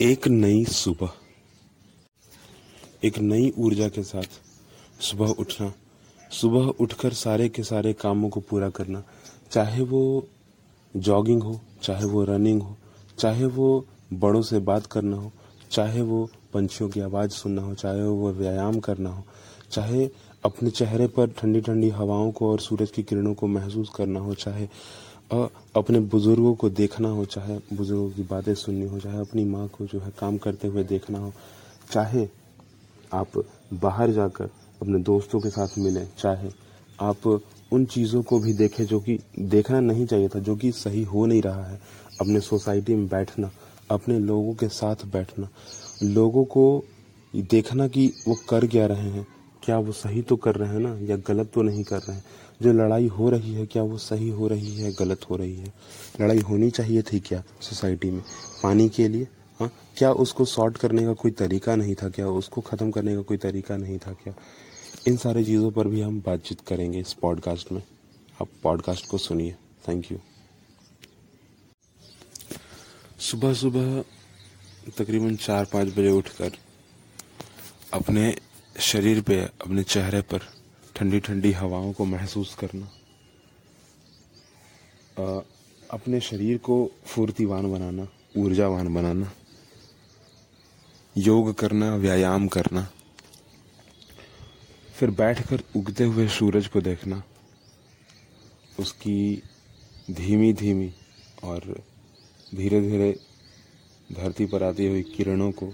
एक नई सुबह। एक नई ऊर्जा के साथ सुबह उठना, सुबह उठकर सारे के सारे कामों को पूरा करना, चाहे वो जॉगिंग हो, चाहे वो रनिंग हो, चाहे वो बड़ों से बात करना हो, चाहे वो पंछियों की आवाज़ सुनना हो, चाहे वो व्यायाम करना हो, चाहे अपने चेहरे पर ठंडी ठंडी हवाओं को और सूरज की किरणों को महसूस करना हो, चाहे अपने बुज़ुर्गों को देखना हो, चाहे बुज़ुर्गों की बातें सुननी हो, चाहे अपनी माँ को जो है काम करते हुए देखना हो, चाहे आप बाहर जाकर अपने दोस्तों के साथ मिलें, चाहे आप उन चीज़ों को भी देखें जो कि देखना नहीं चाहिए था, जो कि सही हो नहीं रहा है। अपने सोसाइटी में बैठना, अपने लोगों के साथ बैठना, लोगों को देखना कि वो कर क्या रहे हैं, क्या वो सही तो कर रहे हैं ना, या गलत तो नहीं कर रहे हैं। जो लड़ाई हो रही है, क्या वो सही हो रही है, गलत हो रही है? लड़ाई होनी चाहिए थी क्या सोसाइटी में? पानी के लिए? हाँ? क्या उसको सॉर्ट करने का कोई तरीका नहीं था क्या? उसको ख़त्म करने का कोई तरीका नहीं था क्या? इन सारी चीज़ों पर भी हम बातचीत करेंगे इस पॉडकास्ट में। आप पॉडकास्ट को सुनिए। थैंक यू सुबह सुबह तकरीबन चार पाँच बजे उठकर अपने शरीर पे, अपने चेहरे पर ठंडी ठंडी हवाओं को महसूस करना। आ, अपने शरीर को फुर्तीवान बनाना ऊर्जावान बनाना योग करना व्यायाम करना फिर बैठकर उगते हुए सूरज को देखना उसकी धीमी धीमी और धीरे धीरे धरती पर आती हुई किरणों को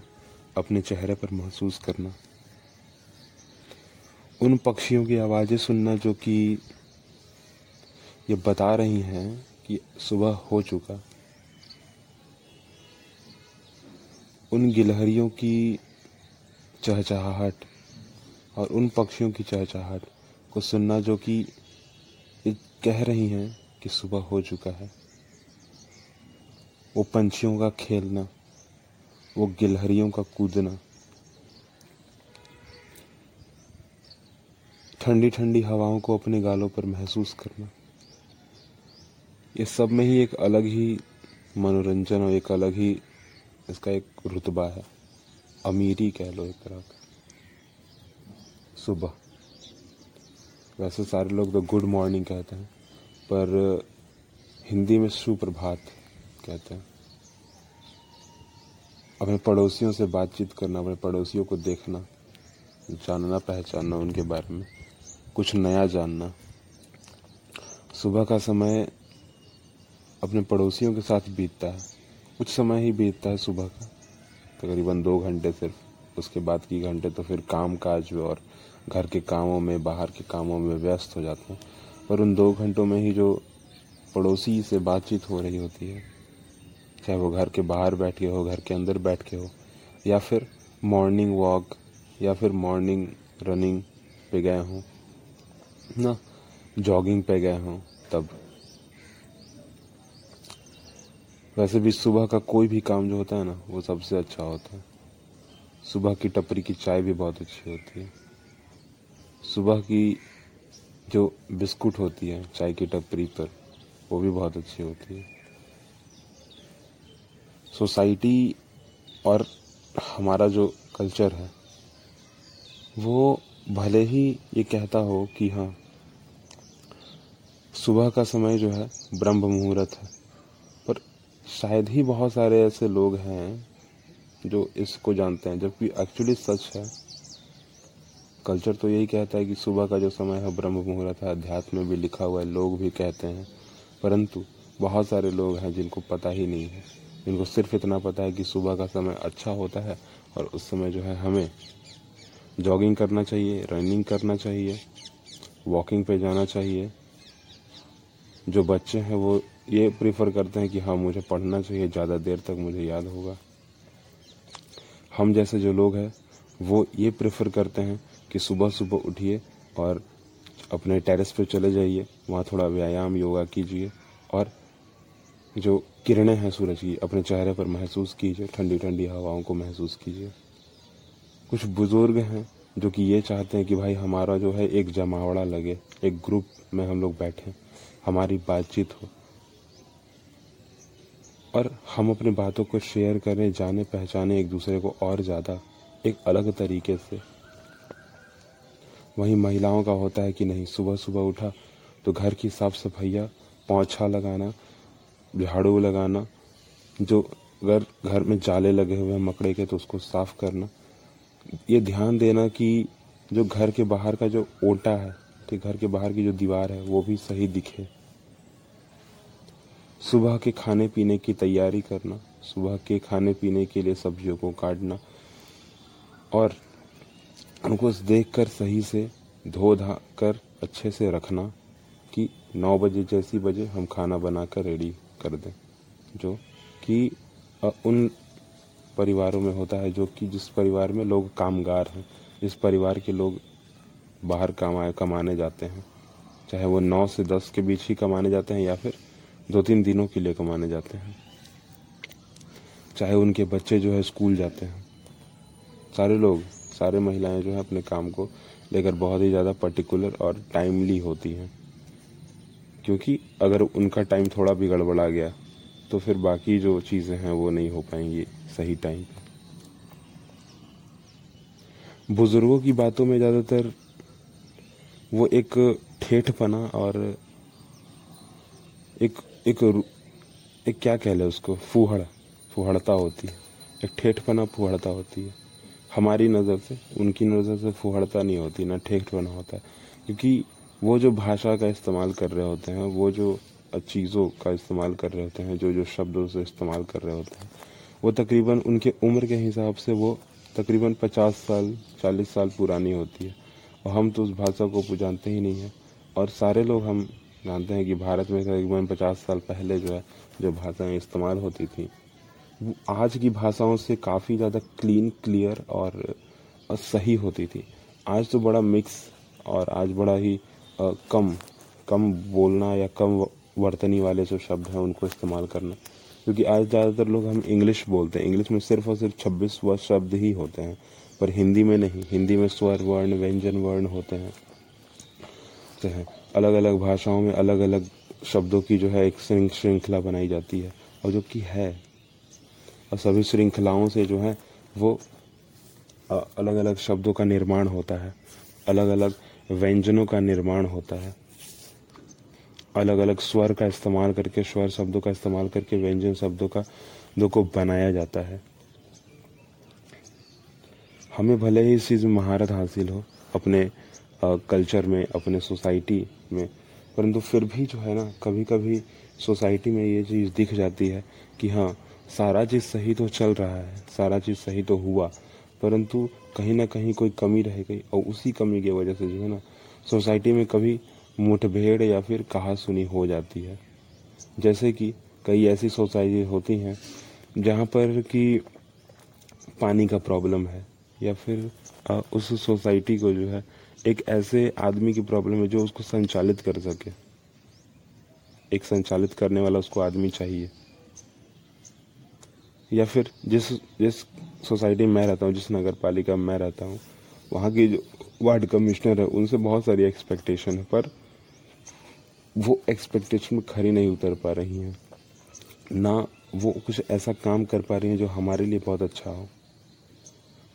अपने चेहरे पर महसूस करना। उन पक्षियों की आवाज़ें सुनना जो कि ये बता रही हैं कि सुबह हो चुका। उन गिलहरियों की चहचहाहट और उन पक्षियों की चहचहाहट को सुनना जो कि ये कह रही हैं कि सुबह हो चुका है। वो पंछियों का खेलना, वो गिलहरियों का कूदना ठंडी ठंडी हवाओं को अपने गालों पर महसूस करना। ये सब में ही एक अलग ही मनोरंजन और एक अलग ही इसका एक रुतबा है। अमीरी कह लो एक तरह का। सुबह। वैसे सारे लोग तो गुड मॉर्निंग कहते हैं, पर हिंदी में सुप्रभात कहते हैं। अपने पड़ोसियों से बातचीत करना, अपने पड़ोसियों को देखना, जानना, पहचानना उनके बारे में। कुछ नया जानना। सुबह का समय अपने पड़ोसियों के साथ बीतता है। कुछ समय ही बीतता है सुबह का। तकरीबन दो घंटे सिर्फ़, उसके बाद की घंटे तो फिर काम काज और घर के कामों में, बाहर के कामों में व्यस्त हो जाते हैं। पर उन दो घंटों में ही जो पड़ोसी से बातचीत हो रही होती है, चाहे वो घर के बाहर बैठे हो, घर के अंदर बैठ के हो, या फिर मॉर्निंग वॉक या फिर मॉर्निंग रनिंग पे गए हों ना जॉगिंग पे गए हों तब। वैसे भी सुबह का कोई भी काम जो होता है ना, वो सबसे अच्छा होता है। सुबह की टपरी की चाय भी बहुत अच्छी होती है। सुबह की जो बिस्कुट होती है, चाय की टपरी पर, वो भी बहुत अच्छी होती है। सोसाइटी और हमारा जो कल्चर है, वो भले ही ये कहता हो कि हाँ सुबह का समय जो है, ब्रह्म मुहूर्त है। पर शायद ही बहुत सारे ऐसे लोग हैं जो इसको जानते हैं, जबकि एक्चुअली सच है। कल्चर तो यही कहता है कि सुबह का जो समय है, ब्रह्म मुहूर्त है। अध्यात्म में भी लिखा हुआ है, लोग भी कहते हैं। परंतु बहुत सारे लोग हैं जिनको पता ही नहीं है। जिनको सिर्फ़ इतना पता है कि सुबह का समय अच्छा होता है और उस समय जो है हमें जॉगिंग करना चाहिए, रनिंग करना चाहिए, वॉकिंग पे जाना चाहिए। जो बच्चे हैं वो ये प्रेफर करते हैं कि हाँ मुझे पढ़ना चाहिए, ज़्यादा देर तक मुझे याद होगा। हम जैसे जो लोग हैं, वो ये प्रेफर करते हैं कि सुबह सुबह उठिए और अपने टेरेस पे चले जाइए, वहाँ थोड़ा व्यायाम, योगा कीजिए और जो किरणें हैं सूरज की, अपने चेहरे पर महसूस कीजिए ठंडी ठंडी हवाओं को महसूस कीजिए। कुछ बुज़ुर्ग हैं जो कि ये चाहते हैं कि भाई हमारा जो है एक जमावड़ा लगे, एक ग्रुप में हम लोग बैठें, हमारी बातचीत हो। और हम अपनी बातों को शेयर करें, जाने पहचाने एक दूसरे को और ज़्यादा, एक अलग तरीके से। वहीं महिलाओं का होता है कि नहीं, सुबह सुबह उठा तो घर की साफ़ सफाइया, पोछा लगाना, झाड़ू लगाना, जो अगर घर में जाले लगे हुए हैं, मकड़े के तो उसको साफ़ करना। ये ध्यान देना कि जो घर के बाहर का जो ओटा है, ठीक, घर के बाहर की जो दीवार है, वो भी सही दिखे। सुबह के खाने पीने की तैयारी करना, सुबह के खाने पीने के लिए सब्जियों को काटना, और उनको देख कर सही से धो धा कर अच्छे से रखना कि नौ बजे जैसी बजे हम खाना बना कर रेडी कर दें। जो कि उन परिवारों में होता है, जो कि जिस परिवार में लोग कामगार हैं जिस परिवार के लोग बाहर कमाए कमाने जाते हैं। चाहे वो नौ से दस के बीच ही कमाने जाते हैं या फिर दो तीन दिनों के लिए कमाने जाते हैं। चाहे उनके बच्चे जो है स्कूल जाते हैं। सारे लोग, सारे महिलाएँ जो है अपने काम को लेकर बहुत ही ज़्यादा पर्टिकुलर और टाइमली होती हैं। क्योंकि अगर उनका टाइम थोड़ा भी गड़बड़ा गया तो फिर बाकी जो चीज़ें हैं वो नहीं हो पाएँगी। सही टाइम बुज़ुर्गों की बातों में ज़्यादातर वो एक ठेठपना और एक एक एक क्या कह लें उसको, फूहड़, फुहड़ता होती है। एक ठेठपना फुहड़ता होती है। हमारी नज़र से, उनकी नज़र से फुहड़ता नहीं होती, ना ठेठपना होता है। क्योंकि वो जो भाषा का इस्तेमाल कर रहे होते हैं, वो जो चीज़ों का इस्तेमाल कर रहे होते हैं, जो जो शब्दों से इस्तेमाल कर रहे होते हैं वो तकरीबन उनके उम्र के हिसाब से वो तकरीबन पचास साल चालीस साल पुरानी होती है। और हम तो उस भाषा को जानते ही नहीं हैं। और सारे लोग हम जानते हैं कि भारत में तकरीबन पचास साल पहले जो है जो भाषाएँ इस्तेमाल होती थी वो आज की भाषाओं से काफ़ी ज़्यादा क्लीन क्लियर और सही होती थी। आज तो बड़ा मिक्स और आज बड़ा ही आ, कम कम बोलना या कम वर्तनी वाले जो शब्द हैं उनको इस्तेमाल करना। क्योंकि आज ज़्यादातर लोग हम इंग्लिश बोलते हैं। इंग्लिश में सिर्फ़ और सिर्फ़ छब्बीस व शब्द ही होते हैं, पर हिंदी में नहीं। हिंदी में स्वर, वर्ण, व्यंजन, वर्ण होते हैं। तो है। अलग अलग भाषाओं में अलग अलग शब्दों की जो है एक श्रृंखला बनाई जाती है। और जो कि है। और सभी श्रृंखलाओं से जो है वो अलग अलग शब्दों का निर्माण होता है। अलग अलग व्यंजनों का निर्माण होता है। अलग अलग स्वर का इस्तेमाल करके, स्वर शब्दों का इस्तेमाल करके, व्यंजन शब्दों का, दो को बनाया जाता है। हमें भले ही इस चीज़ में महारत हासिल हो, अपने कल्चर में, अपने सोसाइटी में, परंतु फिर भी जो है ना कभी कभी सोसाइटी में ये चीज़ दिख जाती है कि हाँ सारा चीज़ सही तो चल रहा है, सारा चीज़ सही तो हुआ, परंतु कहीं ना कहीं कोई कमी रह गई और उसी कमी की वजह से जो है ना, सोसाइटी में कभी मुठभेड़ या फिर कहा सुनी हो जाती है। जैसे कि कई ऐसी सोसाइटी होती हैं जहाँ पर कि पानी का प्रॉब्लम है या फिर उस सोसाइटी को जो है एक ऐसे आदमी की प्रॉब्लम है जो उसको संचालित कर सके। एक संचालित करने वाला उसको आदमी चाहिए। या फिर जिस जिस सोसाइटी में मैं रहता हूँ, जिस नगर पालिका में मैं रहता हूँ, वहाँ की जो वार्ड कमिश्नर है, उनसे बहुत सारी एक्सपेक्टेशन है, पर वो एक्सपेक्टेशन में खरी नहीं उतर पा रही हैं। ना वो कुछ ऐसा काम कर पा रही हैं जो हमारे लिए बहुत अच्छा हो।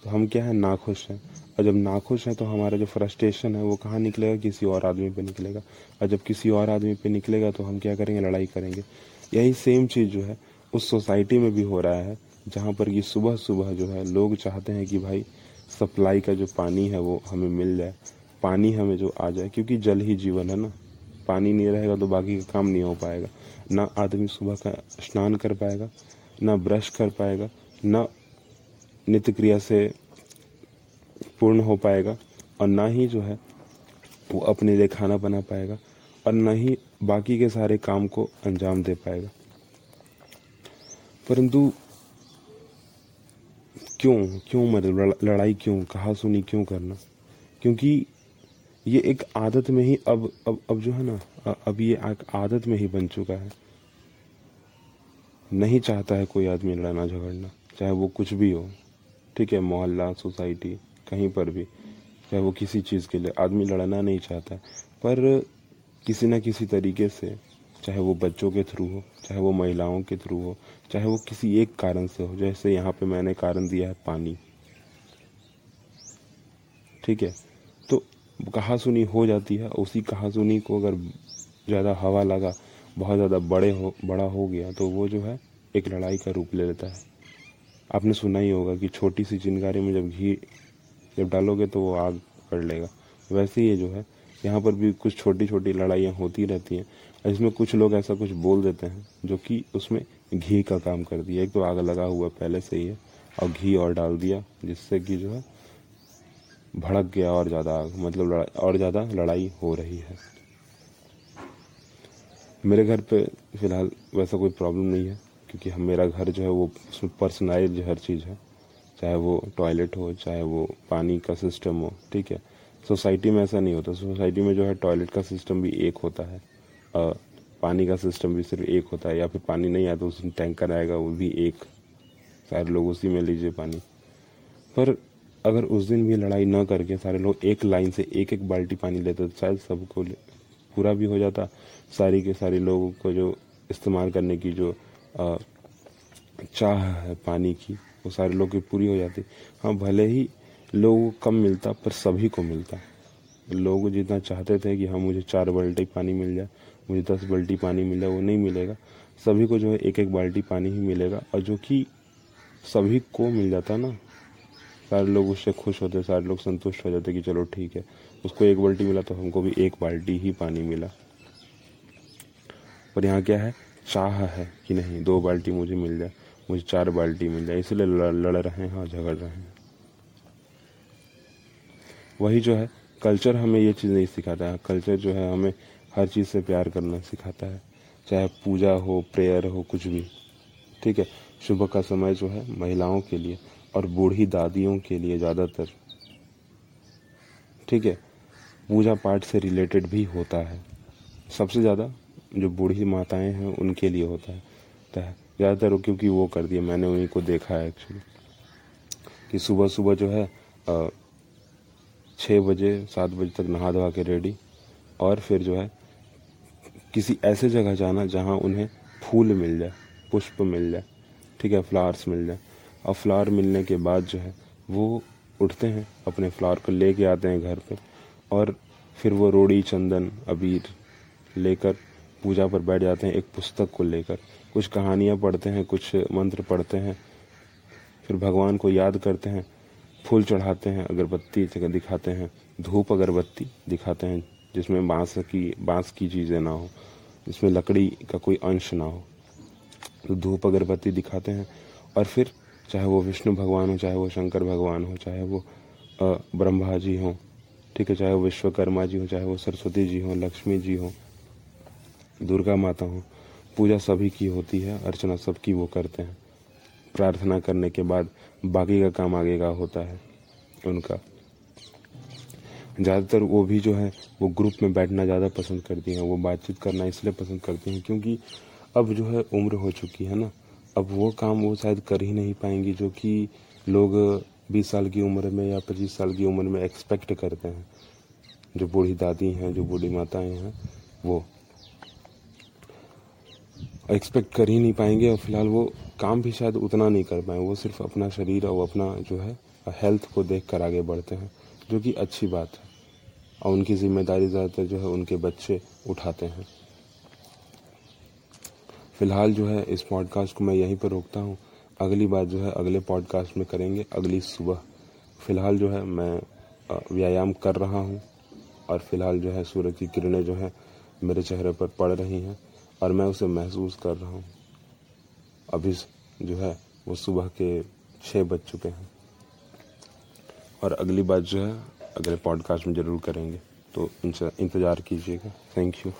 तो हम क्या है? नाखुश हैं। और जब नाखुश हैं तो हमारा जो फ्रस्ट्रेशन है वो कहाँ निकलेगा? किसी और आदमी पे निकलेगा। और जब किसी और आदमी पे निकलेगा तो हम क्या करेंगे? लड़ाई करेंगे। यही सेम चीज़ जो है, उस सोसाइटी में भी हो रहा है, जहाँ पर कि सुबह सुबह जो है, लोग चाहते हैं कि भाई सप्लाई का जो पानी है वो हमें मिल जाए। पानी हमें जो आ जाए, क्योंकि जल ही जीवन है ना। पानी नहीं रहेगा तो बाकी का काम नहीं हो पाएगा। ना आदमी सुबह का स्नान कर पाएगा, ना ब्रश कर पाएगा, ना नित्य क्रिया से पूर्ण हो पाएगा और ना ही जो है वो अपने लिए खाना बना पाएगा और ना ही बाकी के सारे काम को अंजाम दे पाएगा। परंतु क्यों क्यों मरे लड़ाई क्यों, कहा सुनी क्यों करना? क्योंकि ये एक आदत में ही अब अब अब जो है ना अब ये आदत में ही बन चुका है। नहीं चाहता है कोई आदमी लड़ना झगड़ना, चाहे वो कुछ भी हो। ठीक है, मोहल्ला, सोसाइटी, कहीं पर भी, चाहे वो किसी चीज़ के लिए, आदमी लड़ना नहीं चाहता पर किसी न किसी तरीके से, चाहे वो बच्चों के थ्रू हो, चाहे वो महिलाओं के थ्रू हो, चाहे वो किसी एक कारण से हो, जैसे यहाँ पे मैंने कारण दिया है पानी। ठीक है कहा सुनी हो जाती है, उसी कहा सुनी को अगर ज़्यादा हवा लगा, बहुत ज़्यादा बड़े हो, बड़ा हो गया तो वो जो है एक लड़ाई का रूप ले लेता है। आपने सुना ही होगा कि छोटी सी चिनकारी में जब घी जब डालोगे तो वो आग पकड़ लेगा। वैसे ही जो है, यहाँ पर भी कुछ छोटी छोटी लड़ाइयाँ होती रहती हैं इसमें कुछ लोग ऐसा कुछ बोल देते हैं, जो कि उसमें घी का काम कर दिया। एक तो आग लगा हुआ पहले से ही है, और घी और डाल दिया, जिससे कि जो है भड़क गया और ज़्यादा मतलब और ज़्यादा लड़ाई हो रही है। मेरे घर पे फ़िलहाल वैसा कोई प्रॉब्लम नहीं है क्योंकि हम मेरा घर जो है वो उसमें पर्सनलाइज हर चीज़ है चाहे वो टॉयलेट हो चाहे वो पानी का सिस्टम हो ठीक है। सोसाइटी में ऐसा नहीं होता। सोसाइटी में जो है टॉयलेट का सिस्टम भी एक होता है आ, पानी का सिस्टम भी सिर्फ़ एक होता है या फिर पानी नहीं आया तो उसमें टैंकर आएगा वो भी एक। सारे लोग उसी में लीजिए पानी। पर अगर उस दिन भी लड़ाई न करके सारे लोग एक लाइन से एक एक बाल्टी पानी लेते तो शायद सबको पूरा भी हो जाता। सारी के सारे लोगों को जो इस्तेमाल करने की जो आ, चाह है पानी की वो सारे लोग की पूरी हो जाती। हाँ भले ही लोगों को कम मिलता पर सभी को मिलता। लोग जितना चाहते थे कि हाँ मुझे चार बाल्टी पानी मिल जाए मुझे दस बाल्टी पानी मिल जाए वो नहीं मिलेगा। सभी को जो है एक एक बाल्टी पानी ही मिलेगा और जो कि सभी को मिल जाता ना। सारे लोग उससे खुश होते, सारे लोग संतुष्ट हो जाते कि चलो ठीक है। उसको एक बाल्टी मिला तो हमको भी एक बाल्टी ही पानी मिला। पर यहाँ क्या है? चाह है कि नहीं, दो बाल्टी मुझे मिल जाए। मुझे चार बाल्टी मिल जाए, इसलिए लड़ रहे हैं और झगड़ रहे हैं। वही जो है, कल्चर हमें ये चीज़ नहीं सिखाता है। कल्चर जो है, हमें हर चीज़ से प्यार करना सिखाता है। चाहे पूजा हो, प्रेयर हो, कुछ भी। ठीक है? सुबह का समय जो है, महिलाओं के लिए। और बूढ़ी दादियों के लिए ज़्यादातर। ठीक है, पूजा पाठ से रिलेटेड भी होता है। सबसे ज़्यादा जो बूढ़ी माताएँ हैं, उनके लिए होता है। ज़्यादातर क्योंकि वो कर दिया, मैंने उन्हीं को देखा है एक्चुअली कि सुबह सुबह जो है छः बजे, सात बजे तक नहा धोवा के रेडी और फिर जो है, किसी ऐसे जगह जाना जहाँ उन्हें फूल मिल जाए, पुष्प मिल जाए, ठीक है फ्लावर्स मिल जाए। और फ्लावर मिलने के बाद जो है, वो उठते हैं, अपने फ्लावर को लेके आते हैं घर पे और फिर वो रोड़ी, चंदन, अबीर लेकर पूजा पर बैठ जाते हैं, एक पुस्तक को लेकर। कुछ कहानियाँ पढ़ते हैं, कुछ मंत्र पढ़ते हैं, फिर भगवान को याद करते हैं, फूल चढ़ाते हैं, अगरबत्ती दिखाते हैं, धूप अगरबत्ती दिखाते हैं, जिसमें बाँस की बाँस की चीज़ें ना हो, जिसमें लकड़ी का कोई अंश ना हो। तो धूप अगरबत्ती दिखाते हैं और फिर चाहे वो विष्णु भगवान हो, चाहे वो शंकर भगवान हो, चाहे वो ब्रह्मा जी हों, ठीक है, चाहे वो विश्वकर्मा जी हो, चाहे वो सरस्वती जी हो, लक्ष्मी जी हो, दुर्गा माता हो, पूजा सभी की होती है, अर्चना सबकी वो करते हैं। प्रार्थना करने के बाद बाकी का काम आगे का होता है उनका। ज़्यादातर वो भी जो है, वो ग्रुप में बैठना ज़्यादा पसंद करती हैं, वो बातचीत करना इसलिए पसंद करती हैं क्योंकि अब जो है उम्र हो चुकी है ना अब वो काम वो शायद कर ही नहीं पाएँगी, जो कि लोग बीस साल की उम्र में या पच्चीस साल की उम्र में एक्सपेक्ट करते हैं। जो बूढ़ी दादी हैं, जो बूढ़ी माताएँ हैं, वो एक्सपेक्ट कर ही नहीं पाएँगे और फ़िलहाल वो काम भी शायद उतना नहीं कर पाए। वो सिर्फ़ अपना शरीर और अपना जो है हेल्थ को देख कर आगे बढ़ते हैं, जो कि अच्छी बात है। और उनकी ज़िम्मेदारी ज़्यादातर जो है उनके बच्चे उठाते हैं। फ़िलहाल जो है, इस पॉडकास्ट को मैं यहीं पर रोकता हूँ। अगली बात जो है, अगले पॉडकास्ट में करेंगे अगली सुबह। फ़िलहाल जो है, मैं व्यायाम कर रहा हूँ और फ़िलहाल जो है सूरज की किरणें जो है, मेरे चेहरे पर पड़ रही हैं और मैं उसे महसूस कर रहा हूँ। अभी जो है, वो सुबह के छः बज चुके हैं। और अगली बात जो है, अगले पॉडकास्ट में ज़रूर करेंगे। तो इंतज़ार कीजिएगा। Thank you